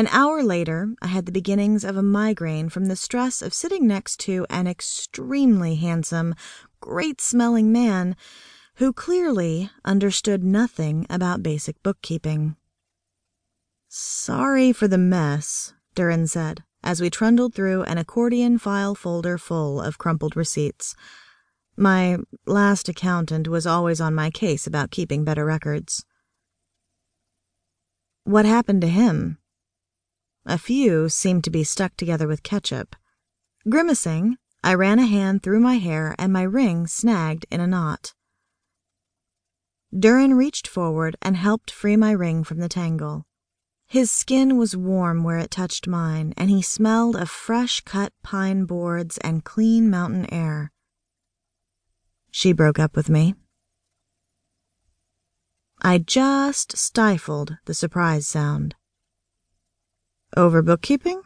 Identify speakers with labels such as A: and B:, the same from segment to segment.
A: An hour later, I had the beginnings of a migraine from the stress of sitting next to an extremely handsome, great smelling man who clearly understood nothing about basic bookkeeping. Sorry for the mess, Duran said as we trundled through an accordion file folder full of crumpled receipts. My last accountant was always on my case about keeping better records. What happened to him? A few seemed to be stuck together with ketchup. Grimacing, I ran a hand through my hair and my ring snagged in a knot. Duran reached forward and helped free my ring from the tangle. His skin was warm where it touched mine, and he smelled of fresh cut pine boards and clean mountain air. She broke up with me. I just stifled the surprise sound. Over bookkeeping?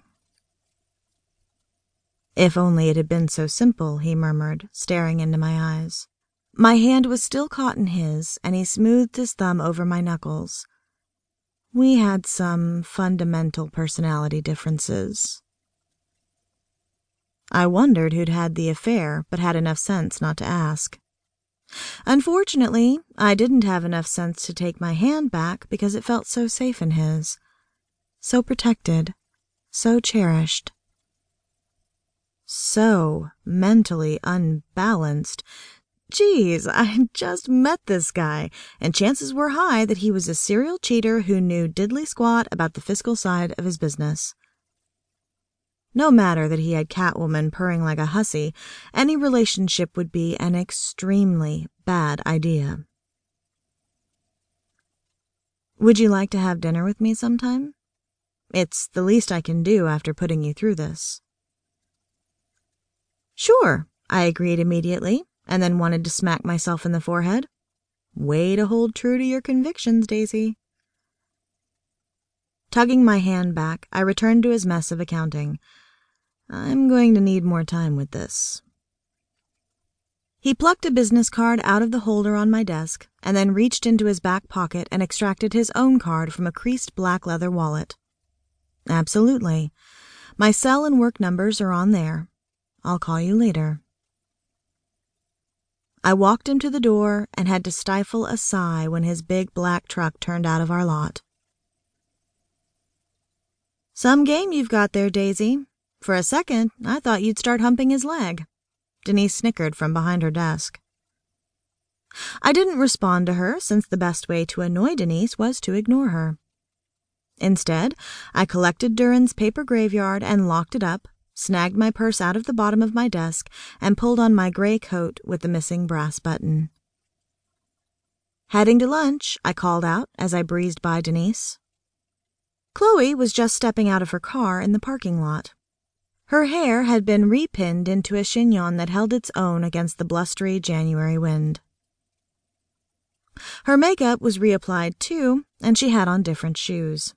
A: If only it had been so simple, he murmured, staring into my eyes. My hand was still caught in his, and he smoothed his thumb over my knuckles. We had some fundamental personality differences. I wondered who'd had the affair, but had enough sense not to ask. Unfortunately, I didn't have enough sense to take my hand back because it felt so safe in his, so protected, so cherished, so mentally unbalanced Geez, I just met this guy, and chances were high that he was a serial cheater who knew diddly squat about the fiscal side of his business. No matter that he had Catwoman purring like a hussy, any relationship would be an extremely bad idea. Would you like to have dinner with me sometime? It's the least I can do after putting you through this. Sure, I agreed immediately and then wanted to smack myself in the forehead. Way to hold true to your convictions, Daisy. Tugging my hand back, I returned to his mess of accounting. I'm going to need more time with this. He plucked a business card out of the holder on my desk and then reached into his back pocket and extracted his own card from a creased black leather wallet. Absolutely. My cell and work numbers are on there. I'll call you later. I walked him to the door and had to stifle a sigh when his big black truck turned out of our lot. Some game you've got there, Daisy. For a second, I thought you'd start humping his leg. Denise snickered from behind her desk. I didn't respond to her since the best way to annoy Denise was to ignore her. Instead, I collected Duran's paper graveyard and locked it up, snagged my purse out of the bottom of my desk, and pulled on my gray coat with the missing brass button. Heading to lunch, I called out as I breezed by Denise. Chloe was just stepping out of her car in the parking lot. Her hair had been repinned into a chignon that held its own against the blustery January wind. Her makeup was reapplied too, and she had on different shoes.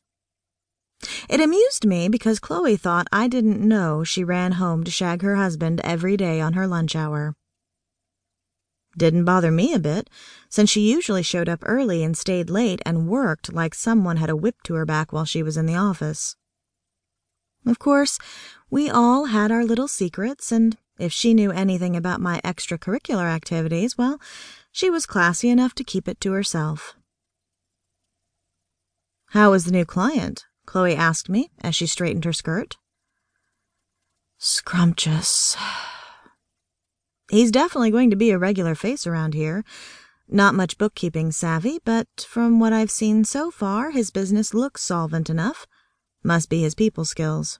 A: It amused me because Chloe thought I didn't know she ran home to shag her husband every day on her lunch hour. Didn't bother me a bit, since she usually showed up early and stayed late and worked like someone had a whip to her back while she was in the office. Of course, we all had our little secrets, and if she knew anything about my extracurricular activities, well, she was classy enough to keep it to herself. How was the new client? Chloe asked me as she straightened her skirt. Scrumptious. He's definitely going to be a regular face around here. Not much bookkeeping savvy, but from what I've seen so far, his business looks solvent enough. Must be his people skills.